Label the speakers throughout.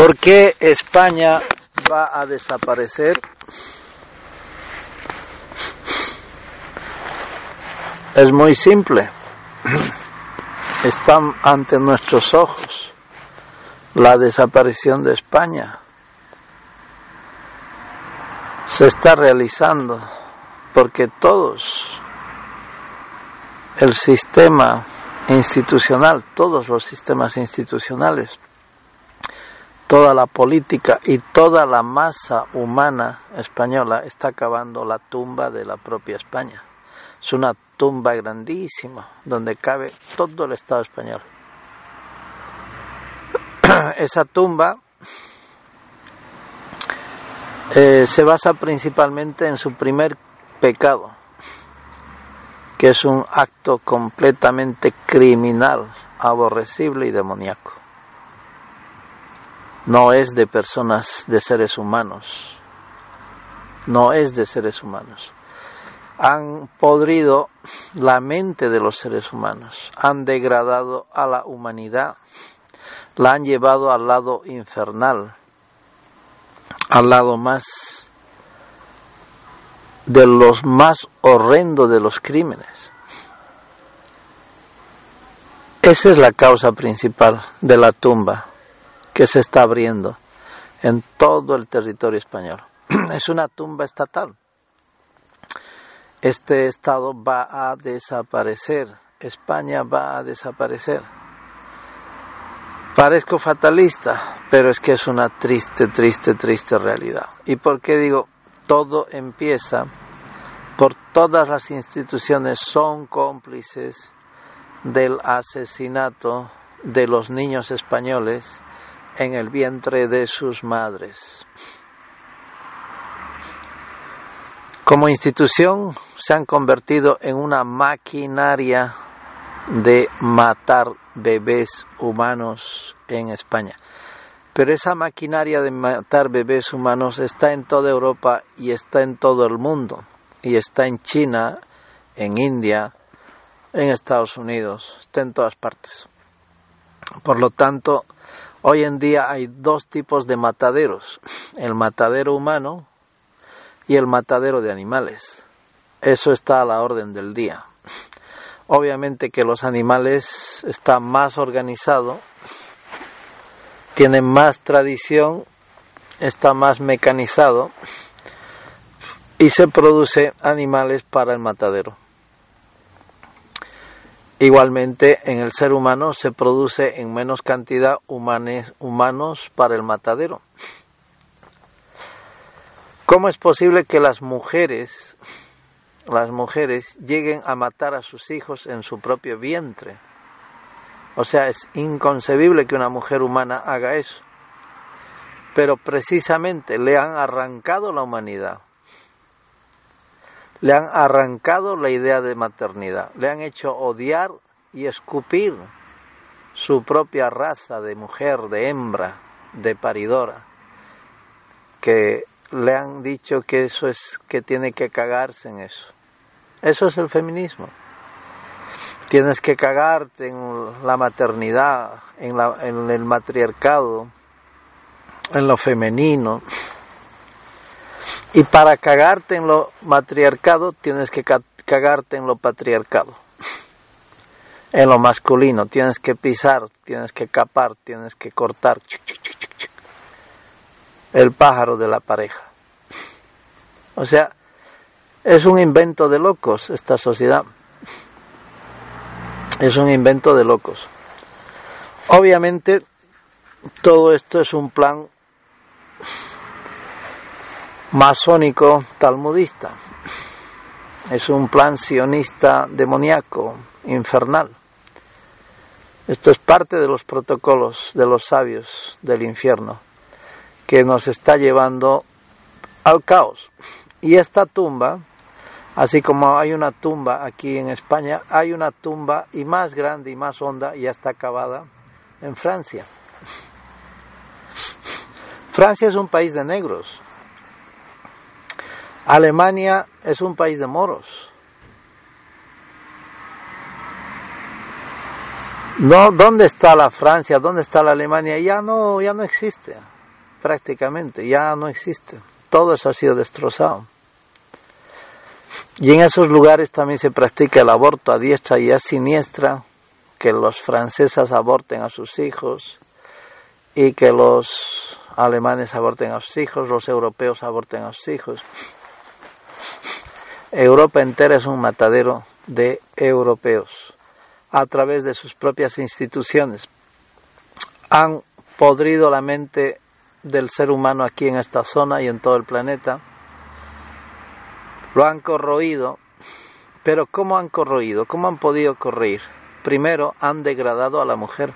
Speaker 1: ¿Por qué España va a desaparecer? Es muy simple. Está ante nuestros ojos la desaparición de España. Se está realizando porque todos, el sistema institucional, todos los sistemas institucionales, toda la política y toda la masa humana española está acabando la tumba de la propia España. Es una tumba grandísima donde cabe todo el Estado español. Esa tumba eh, se basa principalmente en su primer pecado, que es un acto completamente criminal, aborrecible y demoníaco no es de personas, de seres humanos. No es de seres humanos. Han podrido la mente de los seres humanos, han degradado a la humanidad, la han llevado al lado infernal, al lado más de los más horrendos de los crímenes. Esa es la causa principal de la tumba que se está abriendo en todo el territorio español. es una tumba estatal. Este estado va a desaparecer. España va a desaparecer. Parezco fatalista, pero es que es una triste, triste, triste realidad. ¿Y por qué digo? Todo empieza por todas las instituciones son cómplices del asesinato de los niños españoles en el vientre de sus madres. Como institución se han convertido en una maquinaria de matar bebés humanos en España. Pero esa maquinaria de matar bebés humanos está en toda Europa y está en todo el mundo. Y está en China, en India, en Estados Unidos, está en todas partes. Por lo tanto, Hoy en día hay dos tipos de mataderos, el matadero humano y el matadero de animales. Eso está a la orden del día. Obviamente que los animales están más organizados, tienen más tradición, está más mecanizado y se produce animales para el matadero. Igualmente, en el ser humano se produce en menos cantidad humanos para el matadero. ¿Cómo es posible que las mujeres, las mujeres lleguen a matar a sus hijos en su propio vientre? O sea, es inconcebible que una mujer humana haga eso. Pero precisamente le han arrancado la humanidad le han arrancado la idea de maternidad, le han hecho odiar y escupir su propia raza de mujer, de hembra, de paridora, que le han dicho que eso es que tiene que cagarse en eso. Eso es el feminismo. Tienes que cagarte en la maternidad, en, la, el matriarcado, en lo femenino, y para cagarte en lo matriarcado tienes que cagarte en lo patriarcado. En lo masculino tienes que pisar, tienes que capar, tienes que cortar. El pájaro de la pareja. O sea, es un invento de locos esta sociedad. Es un invento de locos. Obviamente, todo esto es un plan masónico talmudista. Es un plan sionista demoníaco, infernal. Esto es parte de los protocolos de los sabios del infierno que nos está llevando al caos. Y esta tumba, así como hay una tumba aquí en España, hay una tumba y más grande y más honda y ya está acabada en Francia. Francia es un país de negros, Alemania es un país de moros. No, ¿dónde está la Francia? ¿Dónde está la Alemania? Ya no, ya no existe, prácticamente, ya no existe. Todo eso ha sido destrozado. Y en esos lugares también se practica el aborto a diestra y a siniestra, que los franceses aborten a sus hijos y que los alemanes aborten a sus hijos, los europeos aborten a sus hijos. Europa entera es un matadero de europeos a través de sus propias instituciones. Han podrido la mente del ser humano aquí en esta zona y en todo el planeta. Lo han corroído. Pero ¿cómo han corroído? ¿Cómo han podido corroír? Primero han degradado a la mujer.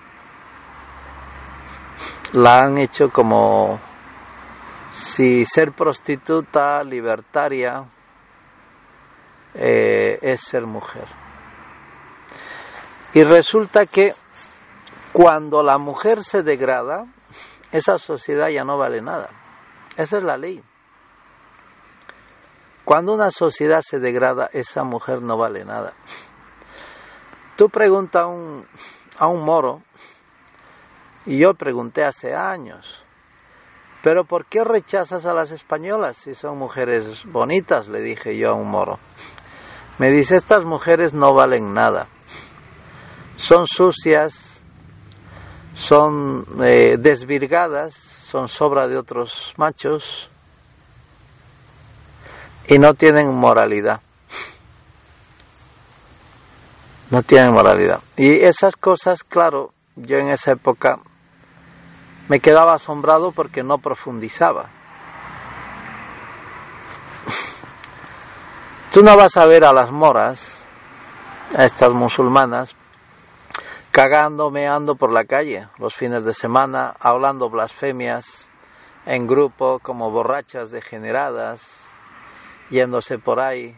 Speaker 1: La han hecho como si ser prostituta, libertaria, eh, es ser mujer. Y resulta que cuando la mujer se degrada, esa sociedad ya no vale nada. Esa es la ley. Cuando una sociedad se degrada, esa mujer no vale nada. Tú preguntas a un, a un moro, y yo pregunté hace años, pero ¿por qué rechazas a las españolas si son mujeres bonitas? Le dije yo a un moro. Me dice, estas mujeres no valen nada. Son sucias, son eh, desvirgadas, son sobra de otros machos y no tienen moralidad. No tienen moralidad. Y esas cosas, claro, yo en esa época me quedaba asombrado porque no profundizaba. Tú no vas a ver a las moras, a estas musulmanas, cagando, meando por la calle los fines de semana, hablando blasfemias en grupo como borrachas degeneradas, yéndose por ahí,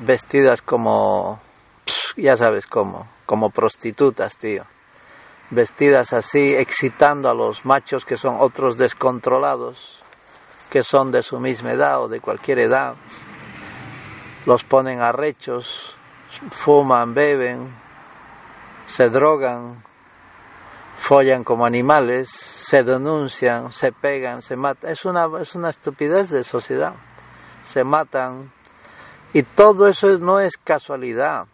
Speaker 1: vestidas como, ya sabes cómo, como prostitutas, tío. Vestidas así, excitando a los machos que son otros descontrolados, que son de su misma edad o de cualquier edad los ponen arrechos, fuman, beben, se drogan, follan como animales, se denuncian, se pegan, se matan. Es una, es una estupidez de sociedad. Se matan. Y todo eso no es casualidad.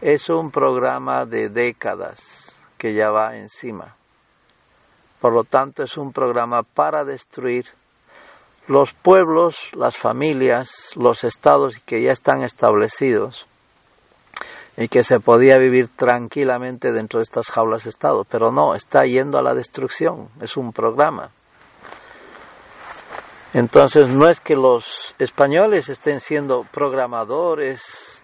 Speaker 1: Es un programa de décadas que ya va encima. Por lo tanto, es un programa para destruir los pueblos, las familias, los estados que ya están establecidos y que se podía vivir tranquilamente dentro de estas jaulas estado, pero no, está yendo a la destrucción, es un programa. Entonces no es que los españoles estén siendo programadores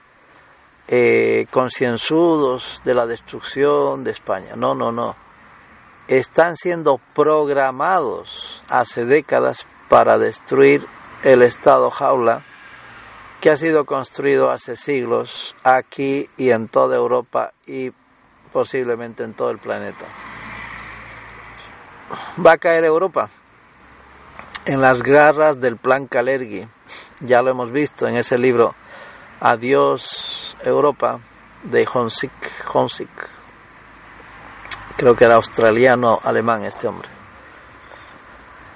Speaker 1: eh, concienzudos de la destrucción de España, no, no, no. Están siendo programados hace décadas para destruir el Estado jaula que ha sido construido hace siglos aquí y en toda Europa y posiblemente en todo el planeta. Va a caer Europa en las garras del plan Kalergi. Ya lo hemos visto en ese libro Adiós Europa de Honsik. Honsik. Creo que era australiano alemán este hombre.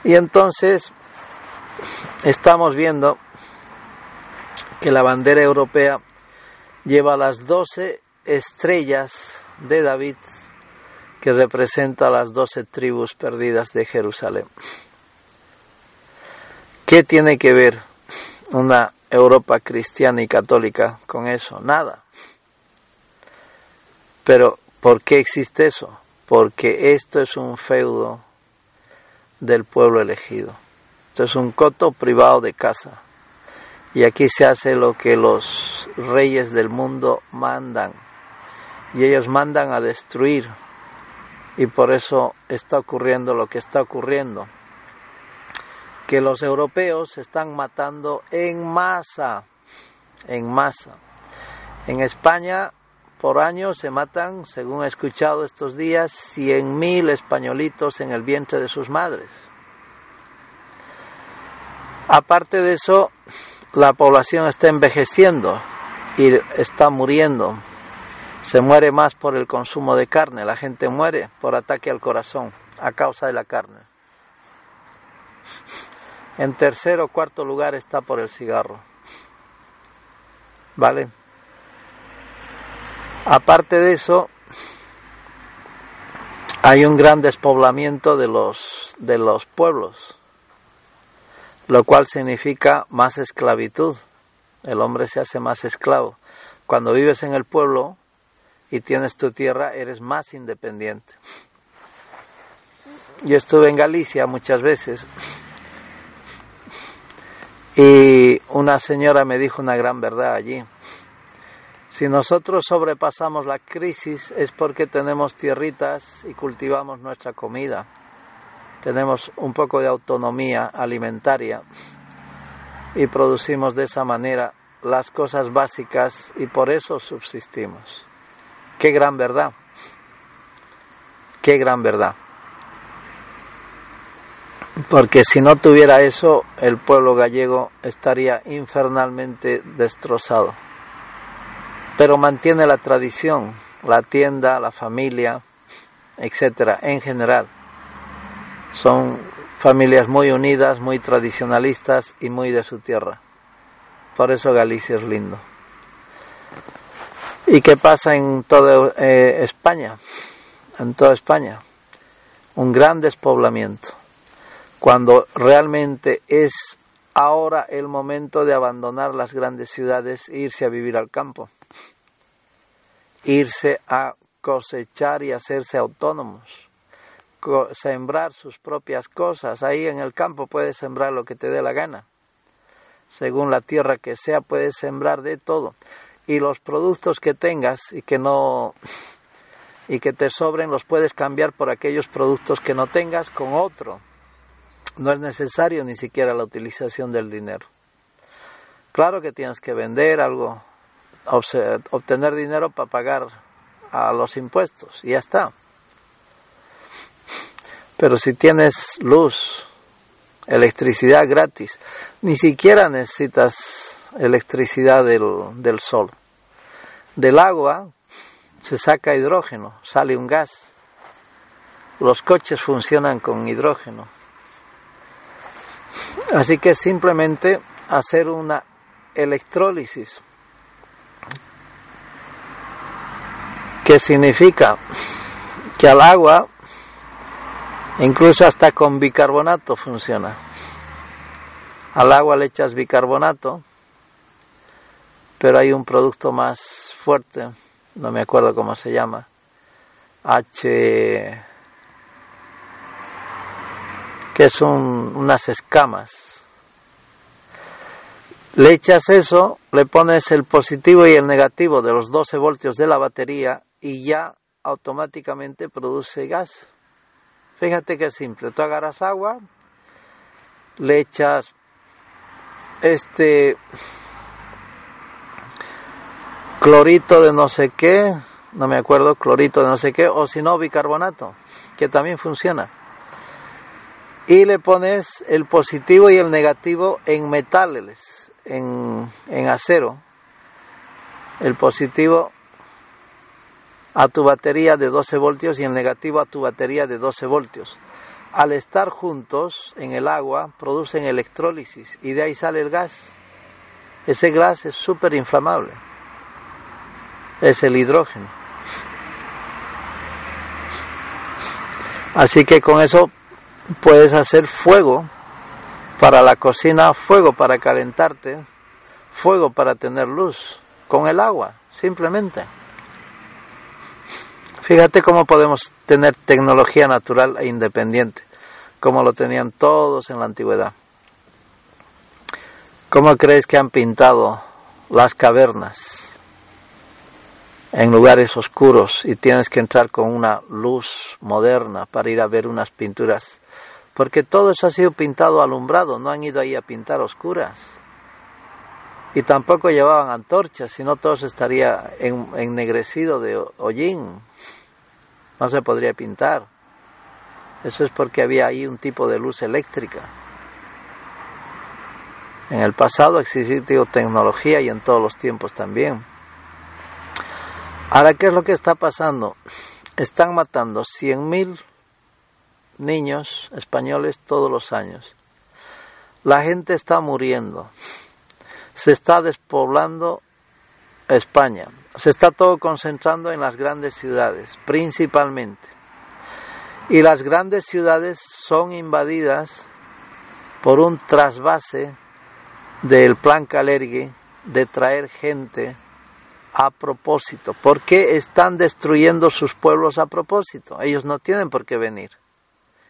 Speaker 1: Y entonces estamos viendo que la bandera europea lleva las doce estrellas de David que representa las doce tribus perdidas de Jerusalén. ¿Qué tiene que ver una Europa cristiana y católica con eso? Nada. Pero, ¿por qué existe eso? Porque esto es un feudo del pueblo elegido. Esto es un coto privado de casa. Y aquí se hace lo que los reyes del mundo mandan. Y ellos mandan a destruir. Y por eso está ocurriendo lo que está ocurriendo. Que los europeos están matando en masa. En masa. En España por año se matan, según he escuchado estos días, 100.000 españolitos en el vientre de sus madres. Aparte de eso, la población está envejeciendo y está muriendo. Se muere más por el consumo de carne, la gente muere por ataque al corazón a causa de la carne. En tercer o cuarto lugar está por el cigarro. ¿Vale? Aparte de eso, hay un gran despoblamiento de los, de los pueblos, lo cual significa más esclavitud. El hombre se hace más esclavo. Cuando vives en el pueblo y tienes tu tierra, eres más independiente. Yo estuve en Galicia muchas veces y una señora me dijo una gran verdad allí. Si nosotros sobrepasamos la crisis es porque tenemos tierritas y cultivamos nuestra comida. Tenemos un poco de autonomía alimentaria y producimos de esa manera las cosas básicas y por eso subsistimos. Qué gran verdad. Qué gran verdad. Porque si no tuviera eso, el pueblo gallego estaría infernalmente destrozado. Pero mantiene la tradición, la tienda, la familia, etcétera, en general. Son familias muy unidas, muy tradicionalistas y muy de su tierra. Por eso Galicia es lindo. ¿Y qué pasa en toda eh, España? En toda España. Un gran despoblamiento cuando realmente es ahora el momento de abandonar las grandes ciudades e irse a vivir al campo, irse a cosechar y hacerse autónomos, sembrar sus propias cosas. Ahí en el campo puedes sembrar lo que te dé la gana. Según la tierra que sea, puedes sembrar de todo. Y los productos que tengas y que no y que te sobren los puedes cambiar por aquellos productos que no tengas con otro no es necesario ni siquiera la utilización del dinero. Claro que tienes que vender algo, obtener dinero para pagar a los impuestos y ya está. Pero si tienes luz, electricidad gratis, ni siquiera necesitas electricidad del, del sol. Del agua se saca hidrógeno, sale un gas. Los coches funcionan con hidrógeno. Así que simplemente hacer una electrólisis, que significa que al agua, incluso hasta con bicarbonato funciona. Al agua le echas bicarbonato, pero hay un producto más fuerte, no me acuerdo cómo se llama, H que son unas escamas. Le echas eso, le pones el positivo y el negativo de los 12 voltios de la batería y ya automáticamente produce gas. Fíjate que es simple. Tú agarras agua, le echas este clorito de no sé qué, no me acuerdo, clorito de no sé qué, o si no, bicarbonato, que también funciona y le pones el positivo y el negativo en metales, en, en acero. El positivo a tu batería de 12 voltios y el negativo a tu batería de 12 voltios. Al estar juntos en el agua producen electrólisis y de ahí sale el gas. Ese gas es súper inflamable. Es el hidrógeno. Así que con eso puedes hacer fuego para la cocina, fuego para calentarte, fuego para tener luz, con el agua, simplemente. Fíjate cómo podemos tener tecnología natural e independiente, como lo tenían todos en la antigüedad. ¿Cómo crees que han pintado las cavernas? en lugares oscuros y tienes que entrar con una luz moderna para ir a ver unas pinturas. Porque todo eso ha sido pintado alumbrado, no han ido ahí a pintar oscuras. Y tampoco llevaban antorchas, sino todo estaría ennegrecido de hollín. No se podría pintar. Eso es porque había ahí un tipo de luz eléctrica. En el pasado existió tecnología y en todos los tiempos también. Ahora, ¿qué es lo que está pasando? Están matando 100.000 niños españoles todos los años. La gente está muriendo. Se está despoblando España. Se está todo concentrando en las grandes ciudades, principalmente. Y las grandes ciudades son invadidas por un trasvase del plan Calergue de traer gente a propósito. ¿Por qué están destruyendo sus pueblos a propósito? Ellos no tienen por qué venir.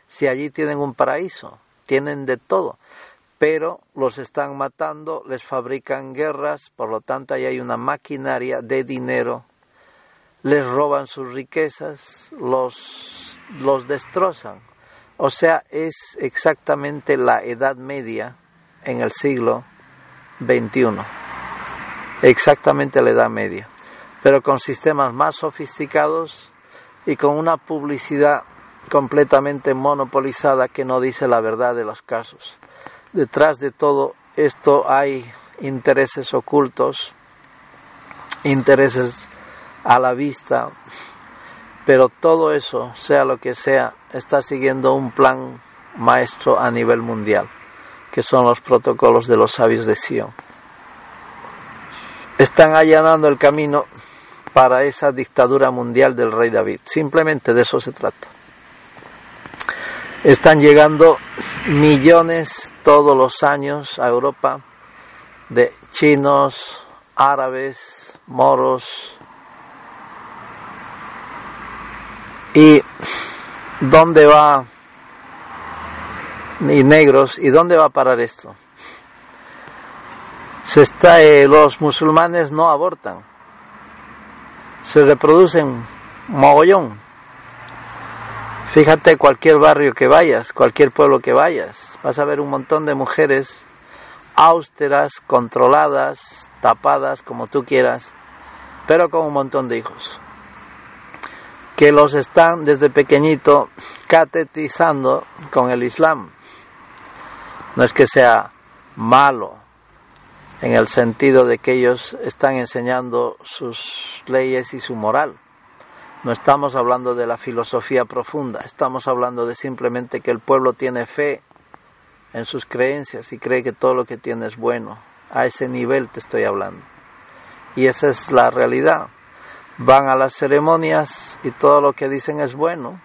Speaker 1: Si allí tienen un paraíso, tienen de todo. Pero los están matando, les fabrican guerras, por lo tanto ahí hay una maquinaria de dinero, les roban sus riquezas, los, los destrozan. O sea, es exactamente la Edad Media en el siglo XXI exactamente la Edad Media, pero con sistemas más sofisticados y con una publicidad completamente monopolizada que no dice la verdad de los casos. Detrás de todo esto hay intereses ocultos, intereses a la vista, pero todo eso, sea lo que sea, está siguiendo un plan maestro a nivel mundial, que son los protocolos de los sabios de Sion están allanando el camino para esa dictadura mundial del rey David. Simplemente de eso se trata. Están llegando millones todos los años a Europa de chinos, árabes, moros. ¿Y dónde va? Y negros. ¿Y dónde va a parar esto? se está, eh, los musulmanes no abortan, se reproducen mogollón. Fíjate cualquier barrio que vayas, cualquier pueblo que vayas, vas a ver un montón de mujeres austeras, controladas, tapadas, como tú quieras, pero con un montón de hijos, que los están desde pequeñito catetizando con el Islam. No es que sea malo, en el sentido de que ellos están enseñando sus leyes y su moral. No estamos hablando de la filosofía profunda, estamos hablando de simplemente que el pueblo tiene fe en sus creencias y cree que todo lo que tiene es bueno. A ese nivel te estoy hablando. Y esa es la realidad. Van a las ceremonias y todo lo que dicen es bueno,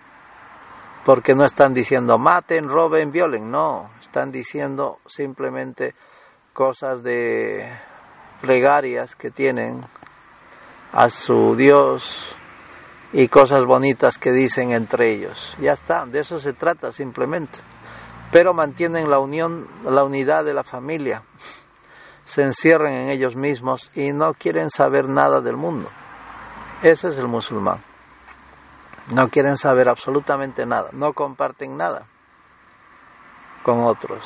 Speaker 1: porque no están diciendo maten, roben, violen, no, están diciendo simplemente cosas de plegarias que tienen a su Dios y cosas bonitas que dicen entre ellos. Ya está, de eso se trata simplemente. Pero mantienen la unión, la unidad de la familia. Se encierran en ellos mismos y no quieren saber nada del mundo. Ese es el musulmán. No quieren saber absolutamente nada, no comparten nada con otros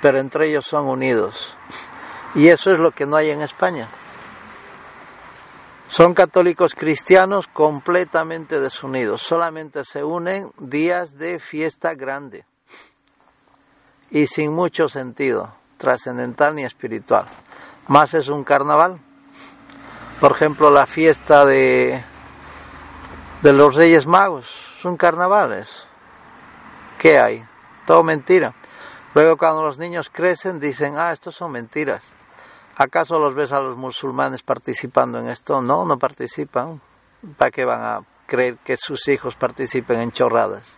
Speaker 1: pero entre ellos son unidos. Y eso es lo que no hay en España. Son católicos cristianos completamente desunidos, solamente se unen días de fiesta grande y sin mucho sentido trascendental ni espiritual. Más es un carnaval. Por ejemplo, la fiesta de, de los Reyes Magos son carnavales. ¿Qué hay? Todo mentira. Luego cuando los niños crecen dicen, ah, estos son mentiras. ¿Acaso los ves a los musulmanes participando en esto? No, no participan. ¿Para qué van a creer que sus hijos participen en chorradas?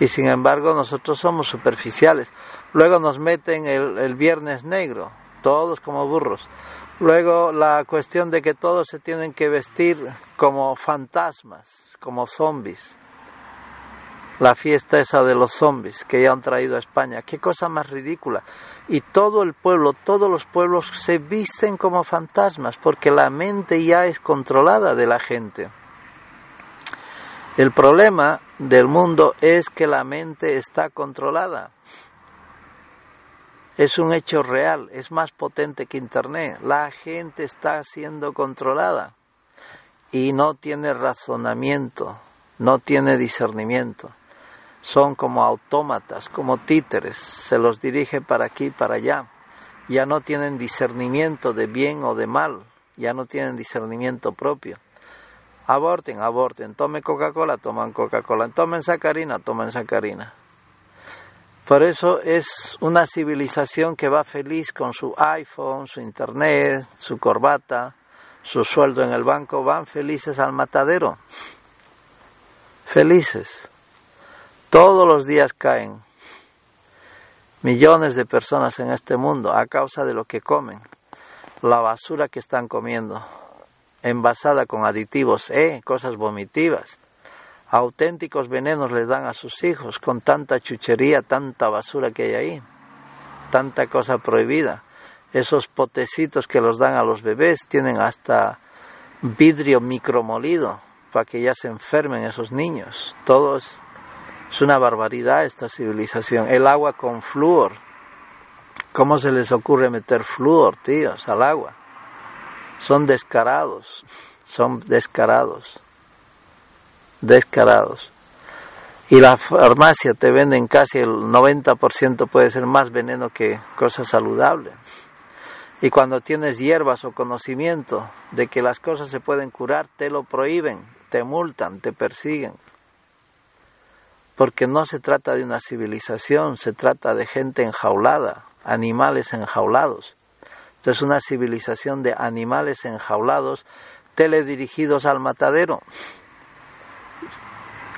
Speaker 1: Y sin embargo nosotros somos superficiales. Luego nos meten el, el viernes negro, todos como burros. Luego la cuestión de que todos se tienen que vestir como fantasmas, como zombies la fiesta esa de los zombies que ya han traído a España. Qué cosa más ridícula. Y todo el pueblo, todos los pueblos se visten como fantasmas porque la mente ya es controlada de la gente. El problema del mundo es que la mente está controlada. Es un hecho real, es más potente que Internet. La gente está siendo controlada y no tiene razonamiento, no tiene discernimiento son como autómatas, como títeres, se los dirige para aquí para allá. Ya no tienen discernimiento de bien o de mal, ya no tienen discernimiento propio. Aborten, aborten, tomen Coca-Cola, toman Coca-Cola, tomen sacarina, tomen sacarina. Por eso es una civilización que va feliz con su iPhone, su internet, su corbata, su sueldo en el banco, van felices al matadero. Felices. Todos los días caen millones de personas en este mundo a causa de lo que comen, la basura que están comiendo, envasada con aditivos, eh, cosas vomitivas. Auténticos venenos les dan a sus hijos con tanta chuchería, tanta basura que hay ahí, tanta cosa prohibida. Esos potecitos que los dan a los bebés tienen hasta vidrio micromolido para que ya se enfermen esos niños. Todos una barbaridad esta civilización. El agua con flúor. ¿Cómo se les ocurre meter flúor, tíos, al agua? Son descarados, son descarados, descarados. Y la farmacia te venden casi el 90% puede ser más veneno que cosa saludable. Y cuando tienes hierbas o conocimiento de que las cosas se pueden curar, te lo prohíben, te multan, te persiguen porque no se trata de una civilización, se trata de gente enjaulada, animales enjaulados. Entonces una civilización de animales enjaulados, teledirigidos al matadero.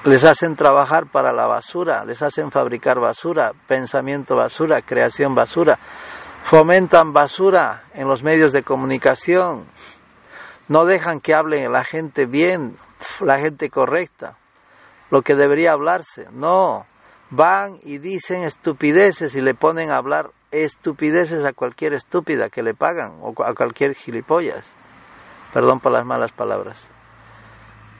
Speaker 1: Les hacen trabajar para la basura, les hacen fabricar basura, pensamiento basura, creación basura, fomentan basura en los medios de comunicación, no dejan que hable la gente bien, la gente correcta lo que debería hablarse. No, van y dicen estupideces y le ponen a hablar estupideces a cualquier estúpida que le pagan o a cualquier gilipollas. Perdón por las malas palabras.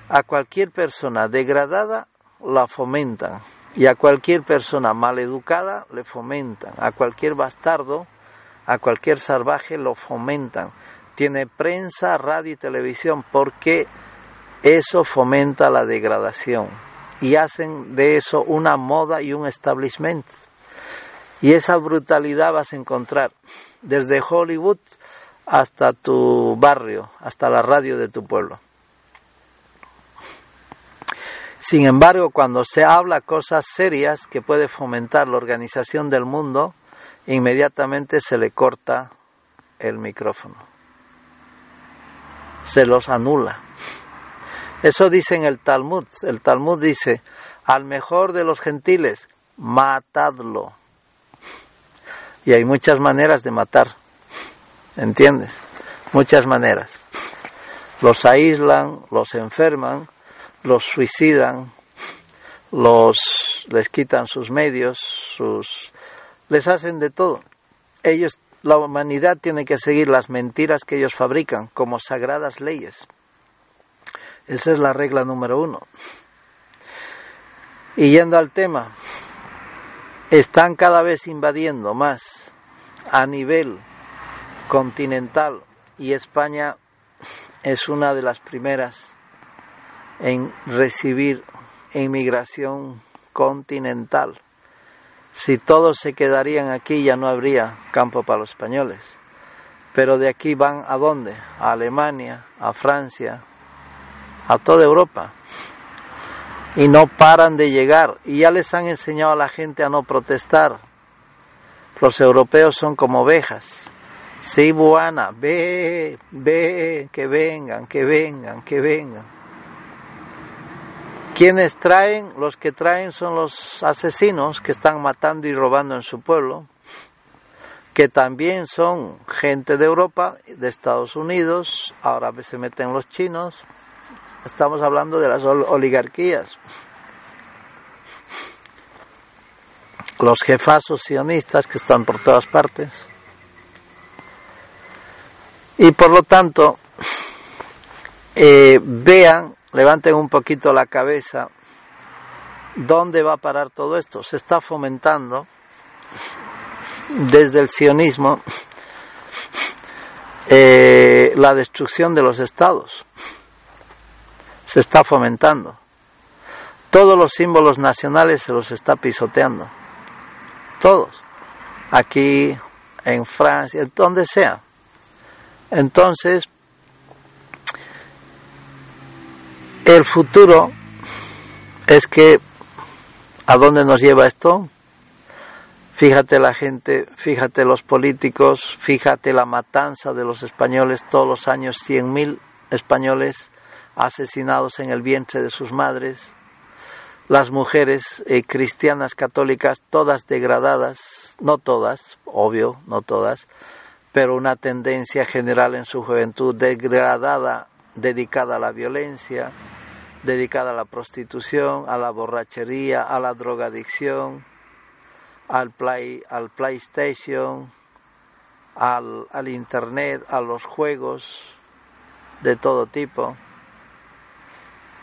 Speaker 1: A cualquier persona degradada la fomentan y a cualquier persona maleducada le fomentan. A cualquier bastardo, a cualquier salvaje lo fomentan. Tiene prensa, radio y televisión porque eso fomenta la degradación y hacen de eso una moda y un establishment. Y esa brutalidad vas a encontrar desde Hollywood hasta tu barrio, hasta la radio de tu pueblo. Sin embargo, cuando se habla cosas serias que puede fomentar la organización del mundo, inmediatamente se le corta el micrófono. Se los anula. Eso dice en el Talmud. El Talmud dice, al mejor de los gentiles, matadlo. Y hay muchas maneras de matar. ¿Entiendes? Muchas maneras. Los aíslan, los enferman, los suicidan, los les quitan sus medios, sus les hacen de todo. Ellos la humanidad tiene que seguir las mentiras que ellos fabrican como sagradas leyes. Esa es la regla número uno. Y yendo al tema, están cada vez invadiendo más a nivel continental y España es una de las primeras en recibir inmigración continental. Si todos se quedarían aquí ya no habría campo para los españoles. Pero de aquí van a dónde? A Alemania, a Francia, a toda Europa. Y no paran de llegar. Y ya les han enseñado a la gente a no protestar. Los europeos son como ovejas. Sí, buana, ve, ve, que vengan, que vengan, que vengan. Quienes traen, los que traen son los asesinos que están matando y robando en su pueblo, que también son gente de Europa, de Estados Unidos, ahora se meten los chinos, Estamos hablando de las oligarquías. Los jefazos sionistas que están por todas partes. Y por lo tanto, eh, vean, levanten un poquito la cabeza, ¿dónde va a parar todo esto? Se está fomentando desde el sionismo eh, la destrucción de los estados se está fomentando. Todos los símbolos nacionales se los está pisoteando. Todos. Aquí, en Francia, donde sea. Entonces, el futuro es que, ¿a dónde nos lleva esto? Fíjate la gente, fíjate los políticos, fíjate la matanza de los españoles todos los años, 100.000 españoles asesinados en el vientre de sus madres, las mujeres eh, cristianas católicas todas degradadas, no todas, obvio, no todas, pero una tendencia general en su juventud degradada, dedicada a la violencia, dedicada a la prostitución, a la borrachería, a la drogadicción, al, play, al PlayStation, al, al Internet, a los juegos de todo tipo,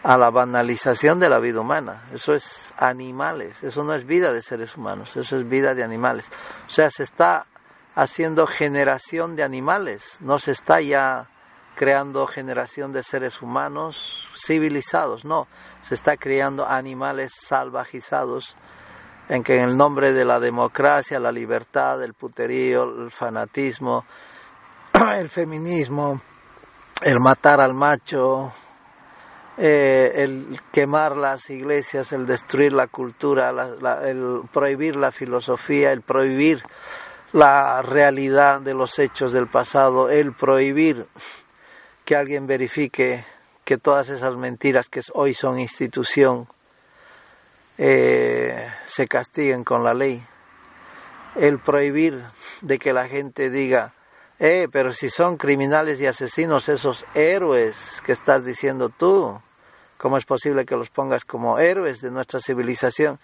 Speaker 1: a la banalización de la vida humana. Eso es animales, eso no es vida de seres humanos, eso es vida de animales. O sea, se está haciendo generación de animales, no se está ya creando generación de seres humanos civilizados, no, se está creando animales salvajizados en que en el nombre de la democracia, la libertad, el puterío, el fanatismo, el feminismo, el matar al macho, eh, el quemar las iglesias, el destruir la cultura, el prohibir la filosofía, el prohibir la realidad de los hechos del pasado, el prohibir que alguien verifique que todas esas mentiras que hoy son institución eh, se castiguen con la ley. El prohibir de que la gente diga, eh, pero si son criminales y asesinos esos héroes que estás diciendo tú, ¿cómo es posible que los pongas como héroes de nuestra civilización?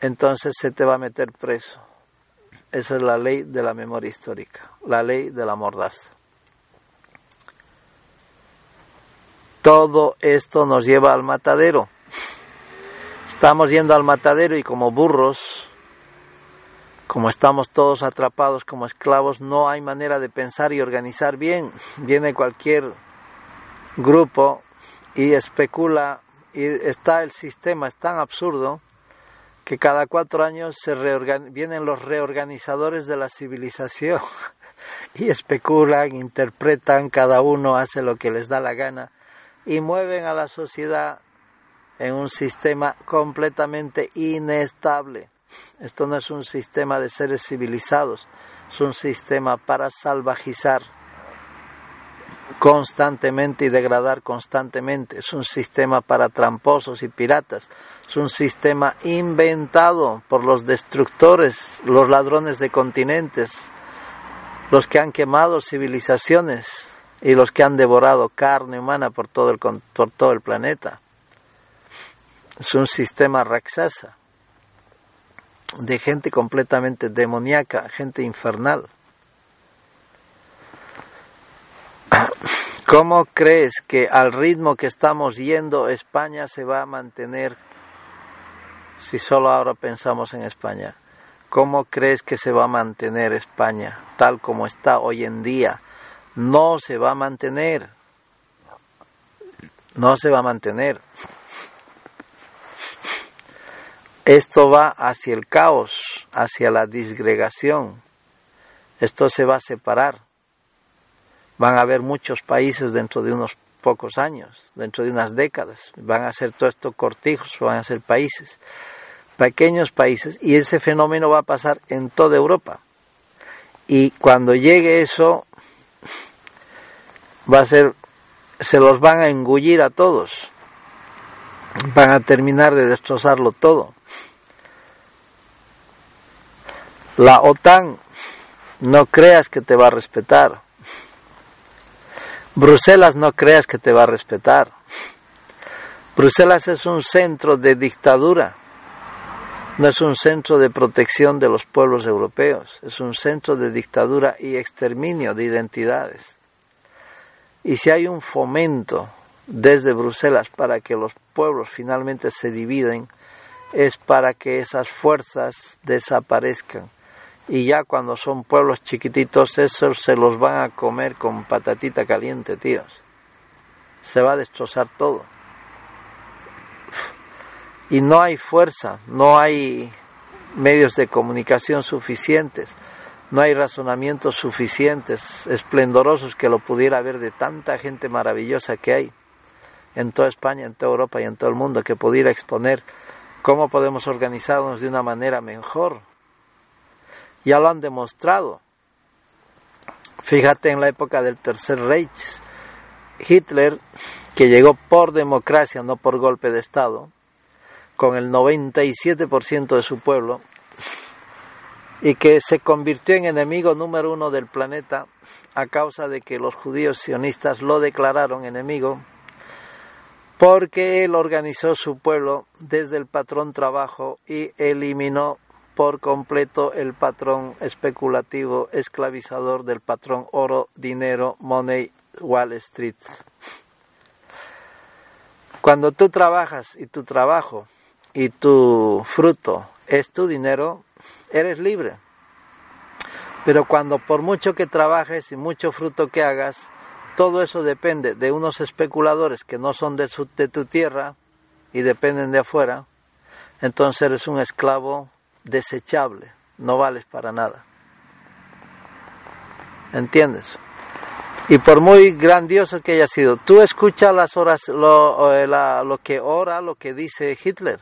Speaker 1: Entonces se te va a meter preso. Esa es la ley de la memoria histórica, la ley de la mordaza. Todo esto nos lleva al matadero. Estamos yendo al matadero y como burros, como estamos todos atrapados como esclavos, no hay manera de pensar y organizar bien. Viene cualquier grupo y especula y está el sistema es tan absurdo que cada cuatro años se vienen los reorganizadores de la civilización y especulan, interpretan, cada uno hace lo que les da la gana y mueven a la sociedad en un sistema completamente inestable. Esto no es un sistema de seres civilizados, es un sistema para salvajizar constantemente y degradar constantemente. Es un sistema para tramposos y piratas. Es un sistema inventado por los destructores, los ladrones de continentes, los que han quemado civilizaciones y los que han devorado carne humana por todo el, por todo el planeta. Es un sistema raxasa de gente completamente demoníaca, gente infernal. ¿Cómo crees que al ritmo que estamos yendo España se va a mantener si solo ahora pensamos en España? ¿Cómo crees que se va a mantener España tal como está hoy en día? no se va a mantener. No se va a mantener. Esto va hacia el caos, hacia la disgregación. Esto se va a separar. Van a haber muchos países dentro de unos pocos años, dentro de unas décadas. Van a ser todo esto cortijos, van a ser países, pequeños países, y ese fenómeno va a pasar en toda Europa. Y cuando llegue eso, va a ser, se los van a engullir a todos, van a terminar de destrozarlo todo. La OTAN, no creas que te va a respetar. Bruselas, no creas que te va a respetar. Bruselas es un centro de dictadura, no es un centro de protección de los pueblos europeos, es un centro de dictadura y exterminio de identidades. Y si hay un fomento desde Bruselas para que los pueblos finalmente se dividen, es para que esas fuerzas desaparezcan. Y ya cuando son pueblos chiquititos, esos se los van a comer con patatita caliente, tíos. Se va a destrozar todo. Y no hay fuerza, no hay medios de comunicación suficientes no hay razonamientos suficientes, esplendorosos que lo pudiera ver de tanta gente maravillosa que hay. En toda España, en toda Europa y en todo el mundo que pudiera exponer cómo podemos organizarnos de una manera mejor. Ya lo han demostrado. Fíjate en la época del Tercer Reich, Hitler, que llegó por democracia, no por golpe de Estado, con el 97% de su pueblo, y que se convirtió en enemigo número uno del planeta a causa de que los judíos sionistas lo declararon enemigo, porque él organizó su pueblo desde el patrón trabajo y eliminó por completo el patrón especulativo esclavizador del patrón oro, dinero, money, Wall Street. Cuando tú trabajas y tu trabajo y tu fruto es tu dinero, eres libre. Pero cuando por mucho que trabajes y mucho fruto que hagas, todo eso depende de unos especuladores que no son de, de tu tierra y dependen de afuera, entonces eres un esclavo desechable, no vales para nada. ¿Entiendes? Y por muy grandioso que haya sido, tú escuchas las horas, lo, eh, que ora, lo que dice Hitler.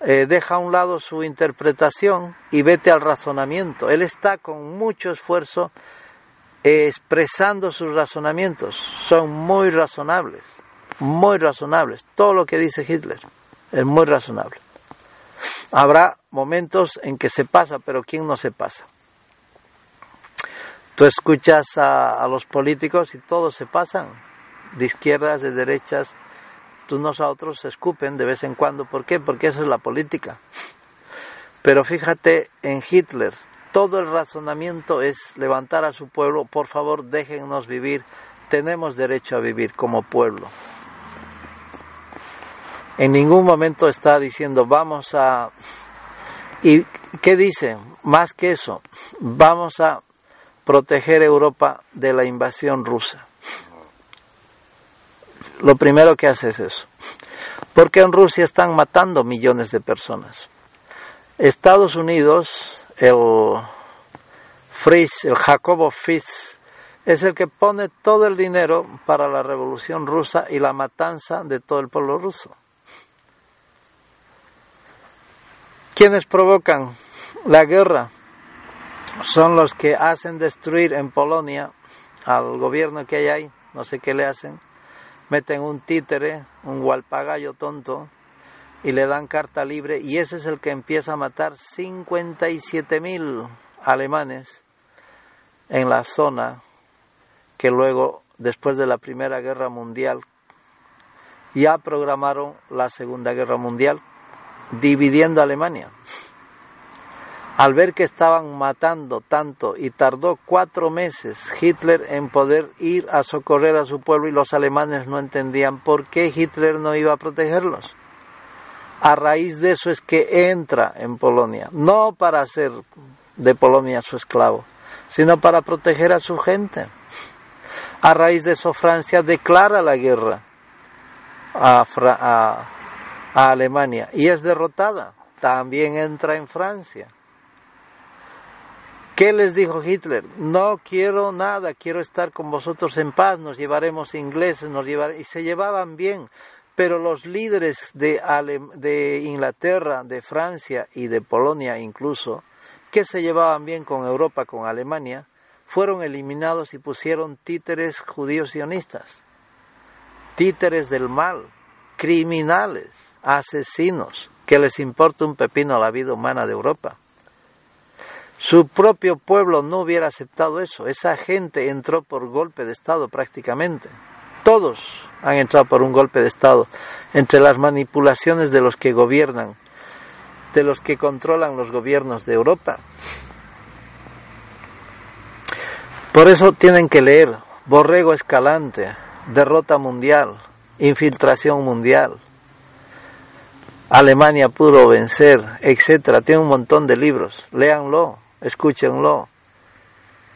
Speaker 1: Eh, deja a un lado su interpretación y vete al razonamiento. Él está con mucho esfuerzo expresando sus razonamientos. Son muy razonables, muy razonables. Todo lo que dice Hitler es muy razonable. Habrá momentos en que se pasa, pero ¿quién no se pasa? Tú escuchas a, los políticos y todos se pasan, de izquierdas, de derechas, unos a otros se escupen de vez en cuando. ¿Por qué? Porque esa es la política. Pero fíjate en Hitler, todo el razonamiento es levantar a su pueblo, por favor déjennos vivir, tenemos derecho a vivir como pueblo. En ningún momento está diciendo vamos a... ¿Y qué dice? Más que eso, vamos a proteger Europa de la invasión rusa. Lo primero que hace es eso. Porque en Rusia están matando millones de personas. Estados Unidos, el Fritz, el Jacobo Fritz, es el que pone todo el dinero para la revolución rusa y la matanza de todo el pueblo ruso. ¿Quiénes provocan la guerra? son los que hacen destruir en Polonia al gobierno que hay ahí, no sé qué le hacen, meten un títere, un gualpagallo tonto, y le dan carta libre, y ese es el que empieza a matar 57 mil alemanes en la zona que luego, después de la Primera Guerra Mundial, ya programaron la Segunda Guerra Mundial, dividiendo Alemania al ver que estaban matando tanto y tardó cuatro meses Hitler en poder ir a socorrer a su pueblo y los alemanes no entendían por qué Hitler no iba a protegerlos. A raíz de eso es que entra en Polonia, no para hacer de Polonia su esclavo, sino para proteger a su gente. A raíz de eso Francia declara la guerra a, Alemania y es derrotada. También entra en Francia ¿Qué les dijo Hitler? No quiero nada, quiero estar con vosotros en paz, nos llevaremos ingleses, nos y se llevaban bien, pero los líderes de, Inglaterra, de Francia y de Polonia incluso, que se llevaban bien con Europa, con Alemania, fueron eliminados y pusieron títeres judíos sionistas, títeres del mal, criminales, asesinos, que les importa un pepino a la vida humana de Europa. Su propio pueblo no hubiera aceptado eso. Esa gente entró por golpe de Estado prácticamente. Todos han entrado por un golpe de Estado entre las manipulaciones de los que gobiernan, de los que controlan los gobiernos de Europa. Por eso tienen que leer Borrego Escalante, Derrota Mundial, Infiltración Mundial, Alemania pudo vencer, etcétera. Tiene un montón de libros. Léanlo escúchenlo,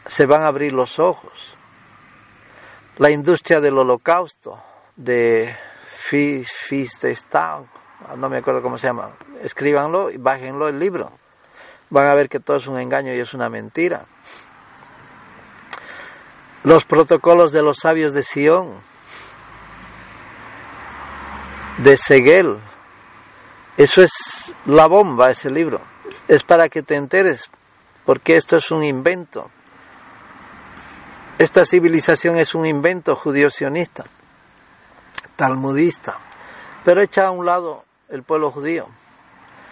Speaker 1: se van a abrir los ojos. La industria del holocausto, de Fistestau, no me acuerdo cómo se llama, escríbanlo y bájenlo el libro. Van a ver que todo es un engaño y es una mentira. Los protocolos de los sabios de Sion, de Segel. Eso es la bomba, ese libro. Es para que te enteres, porque esto es un invento. Esta civilización es un invento judío-sionista, talmudista, pero echa a un lado el pueblo judío.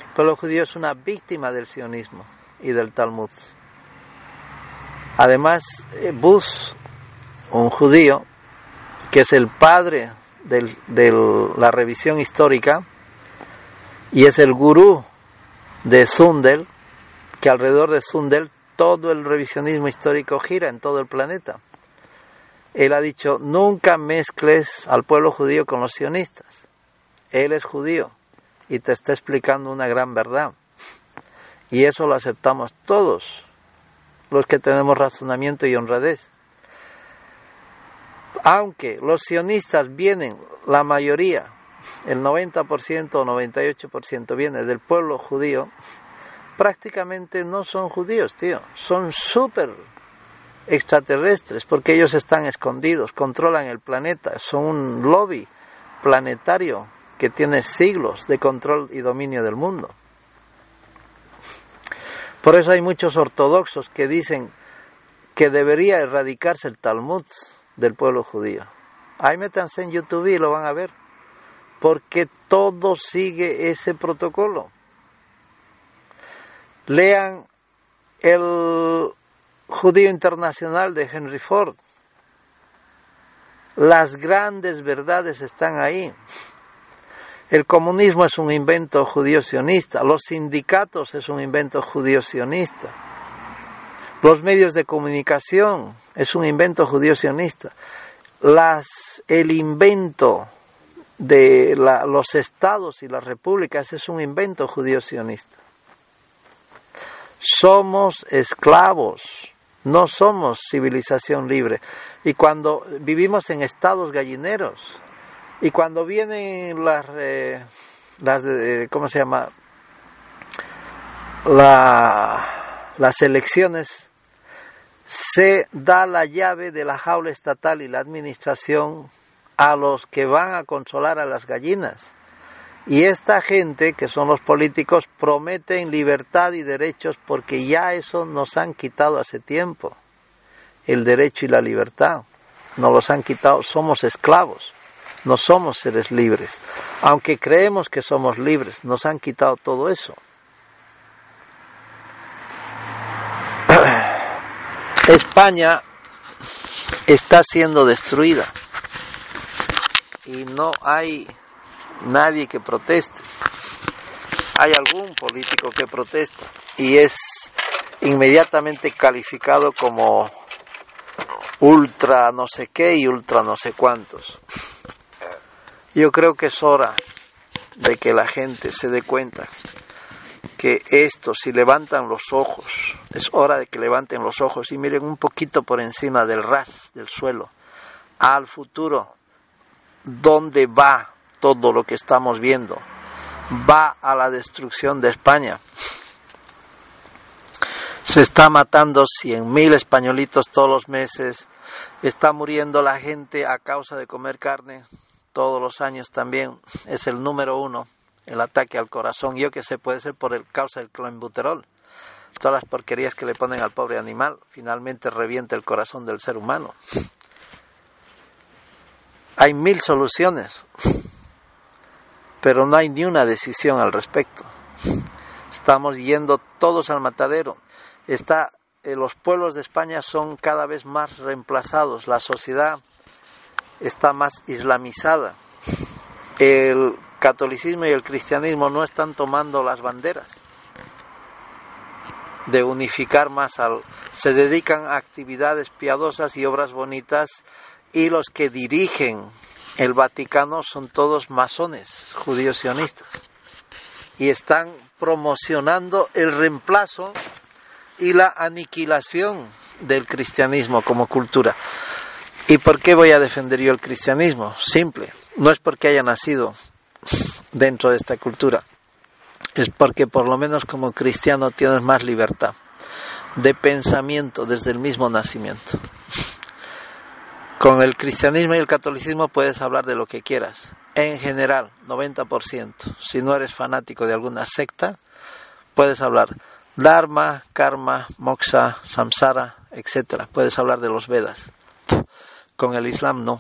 Speaker 1: El pueblo judío es una víctima del sionismo y del Talmud. Además, eh, Bus, un judío, que es el padre de la revisión histórica y es el gurú de Zundel, que alrededor de Zundel todo el revisionismo histórico gira en todo el planeta. Él ha dicho, nunca mezcles al pueblo judío con los sionistas. Él es judío y te está explicando una gran verdad. Y eso lo aceptamos todos los que tenemos razonamiento y honradez. Aunque los sionistas vienen, la mayoría, el 90% o 98% viene del pueblo judío, prácticamente no son judíos, tío. Son súper extraterrestres porque ellos están escondidos, controlan el planeta, son un lobby planetario que tiene siglos de control y dominio del mundo. Por eso hay muchos ortodoxos que dicen que debería erradicarse el Talmud del pueblo judío. Ahí métanse en YouTube y lo van a ver. Porque todo sigue ese protocolo. Lean el judío internacional de Henry Ford. Las grandes verdades están ahí. El comunismo es un invento judío-sionista, los sindicatos es un invento judío-sionista, los medios de comunicación es un invento judío-sionista, el invento de los estados y las repúblicas es un invento judío-sionista. Somos esclavos, no somos civilización libre. Y cuando vivimos en estados gallineros, y cuando vienen las, eh, las ¿cómo se llama? La, las elecciones, se da la llave de la jaula estatal y la administración a los que van a consolar a las gallinas. Y esta gente, que son los políticos, prometen libertad y derechos porque ya eso nos han quitado hace tiempo. El derecho y la libertad. Nos los han quitado, somos esclavos. No somos seres libres. Aunque creemos que somos libres, nos han quitado todo eso. España está siendo destruida y no hay nadie que proteste. Hay algún político que protesta y es inmediatamente calificado como ultra no sé qué y ultra no sé cuántos. Yo creo que es hora de que la gente se dé cuenta que esto, si levantan los ojos, es hora de que levanten los ojos y miren un poquito por encima del ras, del suelo, al futuro, dónde va todo lo que estamos viendo. Va a la destrucción de España. Se está matando cien mil españolitos todos los meses. Está muriendo la gente a causa de comer carne todos los años también es el número uno, el ataque al corazón. Yo que sé, puede ser por el causa del clenbuterol. Todas las porquerías que le ponen al pobre animal, finalmente revienta el corazón del ser humano. Hay mil soluciones, pero no hay ni una decisión al respecto. Estamos yendo todos al matadero. Está, eh, los pueblos de España son cada vez más reemplazados. La sociedad está más islamizada. El catolicismo y el cristianismo no están tomando las banderas de unificar más al se dedican a actividades piadosas y obras bonitas y los que dirigen el Vaticano son todos masones, judíos sionistas y están promocionando el reemplazo y la aniquilación del cristianismo como cultura. ¿Y por qué voy a defender yo el cristianismo? Simple. No es porque haya nacido dentro de esta cultura. Es porque por lo menos como cristiano tienes más libertad de pensamiento desde el mismo nacimiento. Con el cristianismo y el catolicismo puedes hablar de lo que quieras, en general, 90%. Si no eres fanático de alguna secta, puedes hablar Dharma, Karma, Moksha, Samsara, etc. Puedes hablar de los Vedas. Con el Islam no.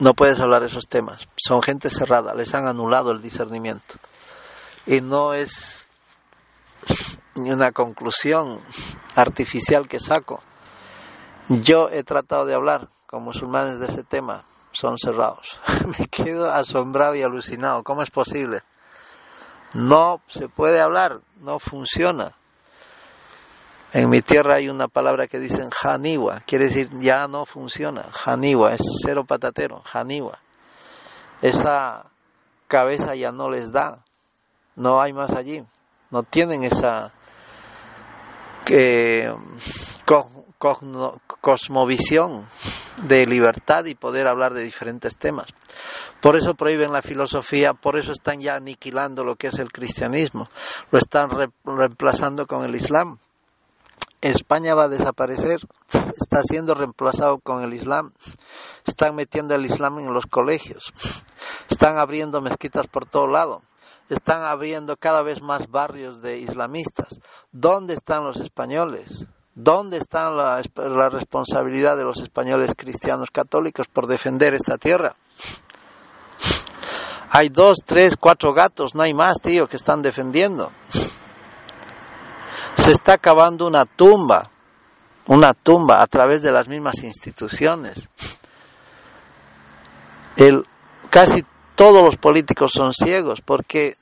Speaker 1: No puedes hablar esos temas. Son gente cerrada, les han anulado el discernimiento. Y no es una conclusión artificial que saco. Yo he tratado de hablar con musulmanes de ese tema, son cerrados. Me quedo asombrado y alucinado. ¿Cómo es posible? No se puede hablar, no funciona. En mi tierra hay una palabra que dicen janiwa, quiere decir ya no funciona. Janiwa es cero patatero, janiwa. Esa cabeza ya no les da, no hay más allí, no tienen esa que cosmovisión de libertad y poder hablar de diferentes temas. Por eso prohíben la filosofía, por eso están ya aniquilando lo que es el cristianismo, lo están reemplazando con el Islam. España va a desaparecer, está siendo reemplazado con el Islam, están metiendo el Islam en los colegios, están abriendo mezquitas por todo lado, están abriendo cada vez más barrios de islamistas. ¿Dónde están los españoles? ¿Dónde está la, responsabilidad de los españoles cristianos católicos por defender esta tierra? Hay dos, tres, cuatro gatos, no hay más, tío, que están defendiendo. Se está acabando una tumba, una tumba a través de las mismas instituciones. El, casi todos los políticos son ciegos, porque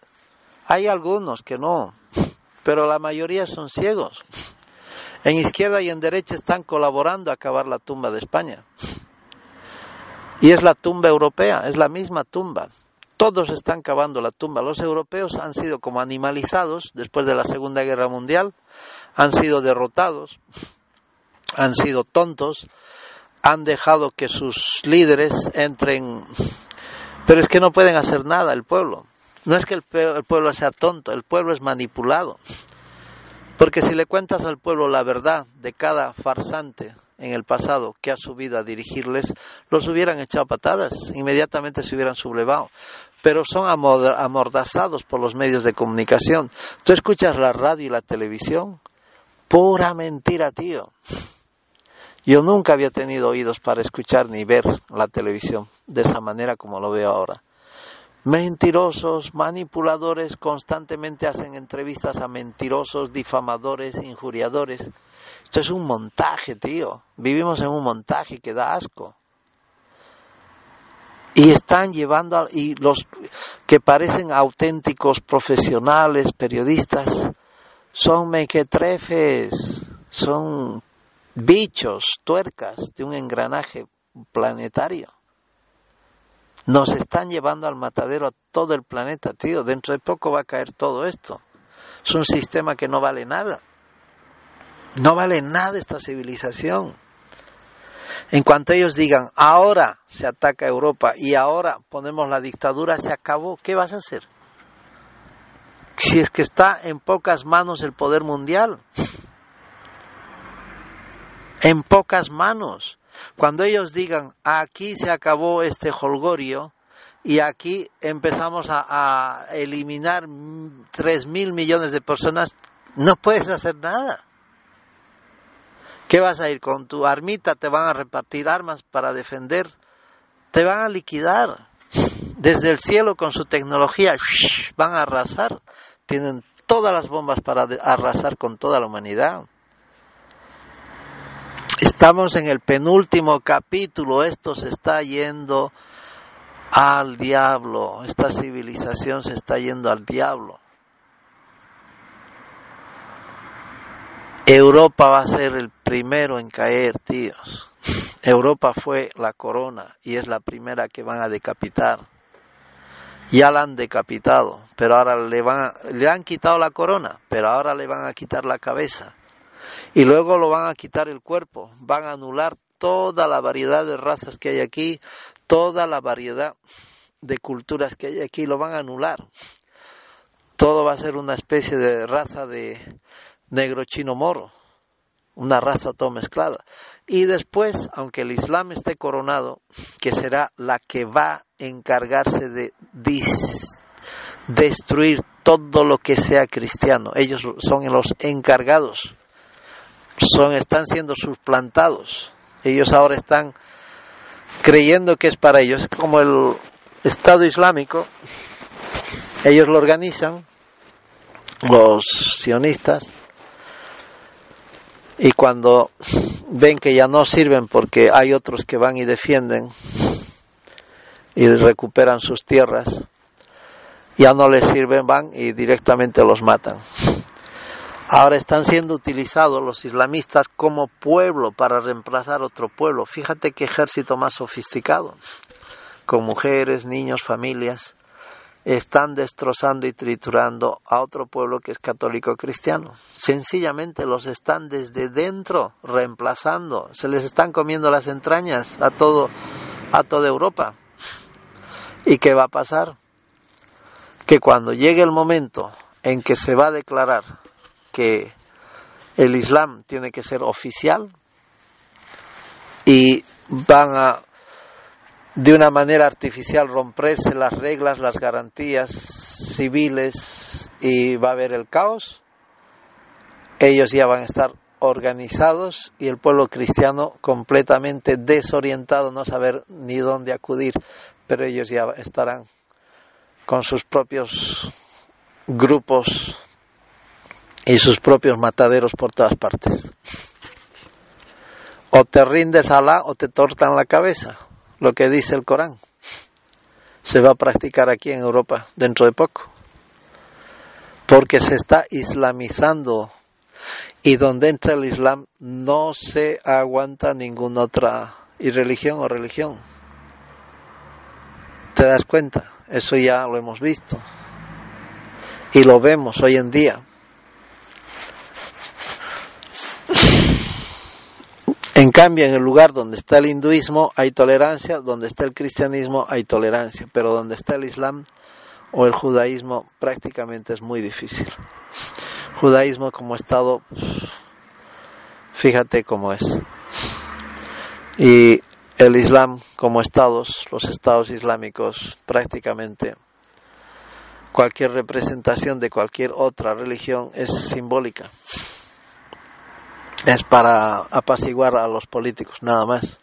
Speaker 1: hay algunos que no, pero la mayoría son ciegos. En izquierda y en derecha están colaborando a acabar la tumba de España. Y es la tumba europea, es la misma tumba. Todos están cavando la tumba. Los europeos han sido como animalizados después de la Segunda Guerra Mundial, han sido derrotados, han sido tontos, han dejado que sus líderes entren. Pero es que no pueden hacer nada el pueblo. No es que el pueblo sea tonto, el pueblo es manipulado. Porque si le cuentas al pueblo la verdad de cada farsante en el pasado que ha subido a dirigirles, los hubieran echado patadas, inmediatamente se hubieran sublevado. Pero son amordazados por los medios de comunicación. Tú escuchas la radio y la televisión, pura mentira, tío. Yo nunca había tenido oídos para escuchar ni ver la televisión de esa manera como lo veo ahora mentirosos, manipuladores, constantemente hacen entrevistas a mentirosos, difamadores, injuriadores. Esto es un montaje, tío. Vivimos en un montaje que da asco. Y están llevando, a, y los que parecen auténticos profesionales, periodistas, son mequetrefes, son bichos, tuercas de un engranaje planetario. Nos están llevando al matadero a todo el planeta, tío. Dentro de poco va a caer todo esto. Es un sistema que no vale nada. No vale nada esta civilización. En cuanto ellos digan, ahora se ataca Europa y ahora ponemos la dictadura, se acabó, ¿qué vas a hacer? Si es que está en pocas manos el poder mundial. En pocas manos. Cuando ellos digan, aquí se acabó este holgorio y aquí empezamos a, eliminar tres mil millones de personas, no puedes hacer nada. ¿Qué vas a ir con tu armita? ¿Te van a repartir armas para defender? Te van a liquidar. Desde el cielo con su tecnología van a arrasar. Tienen todas las bombas para arrasar con toda la humanidad. Estamos en el penúltimo capítulo, esto se está yendo al diablo, esta civilización se está yendo al diablo. Europa va a ser el primero en caer, tíos. Europa fue la corona y es la primera que van a decapitar. Ya la han decapitado, pero ahora le van le han quitado la corona, pero ahora le van a quitar la cabeza y luego lo van a quitar el cuerpo, van a anular toda la variedad de razas que hay aquí, toda la variedad de culturas que hay aquí, lo van a anular. Todo va a ser una especie de raza de negro chino moro. una raza todo mezclada. Y después, aunque el Islam esté coronado, que será la que va a encargarse de destruir todo lo que sea cristiano. Ellos son los encargados, son, están siendo suplantados. Ellos ahora están creyendo que es para ellos, como el Estado Islámico, ellos lo organizan, los sionistas, y cuando ven que ya no sirven porque hay otros que van y defienden y recuperan sus tierras, ya no les sirven, van y directamente los matan. Ahora están siendo utilizados los islamistas como pueblo para reemplazar otro pueblo. Fíjate qué ejército más sofisticado, con mujeres, niños, familias, están destrozando y triturando a otro pueblo que es católico cristiano. Sencillamente los están desde dentro reemplazando, se les están comiendo las entrañas a todo a toda Europa. ¿Y qué va a pasar? Que cuando llegue el momento en que se va a declarar que el Islam tiene que ser oficial y van a de una manera artificial romperse las reglas, las garantías civiles y va a haber el caos, ellos ya van a estar organizados y el pueblo cristiano completamente desorientado, no saber ni dónde acudir, pero ellos ya estarán con sus propios grupos y sus propios mataderos por todas partes. O te rindes a Alá o te tortan la cabeza, lo que dice el Corán. Se va a practicar aquí en Europa dentro de poco. Porque se está islamizando y donde entra el Islam no se aguanta ninguna otra religión o religión. ¿Te das cuenta? Eso ya lo hemos visto. Y lo vemos hoy en día. En cambio, en el lugar donde está el hinduismo hay tolerancia, donde está el cristianismo hay tolerancia, pero donde está el islam o el judaísmo prácticamente es muy difícil. Judaísmo como estado, fíjate cómo es. Y el islam como estados, los estados islámicos prácticamente cualquier representación de cualquier otra religión es simbólica es para apaciguar a los políticos, nada más.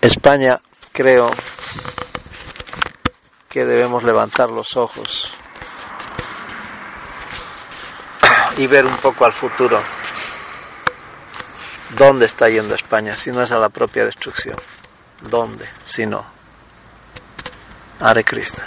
Speaker 1: España, creo que debemos levantar los ojos y ver un poco al futuro. ¿Dónde está yendo España? Si no es a la propia destrucción. ¿Dónde? Si no. Hare Krishna.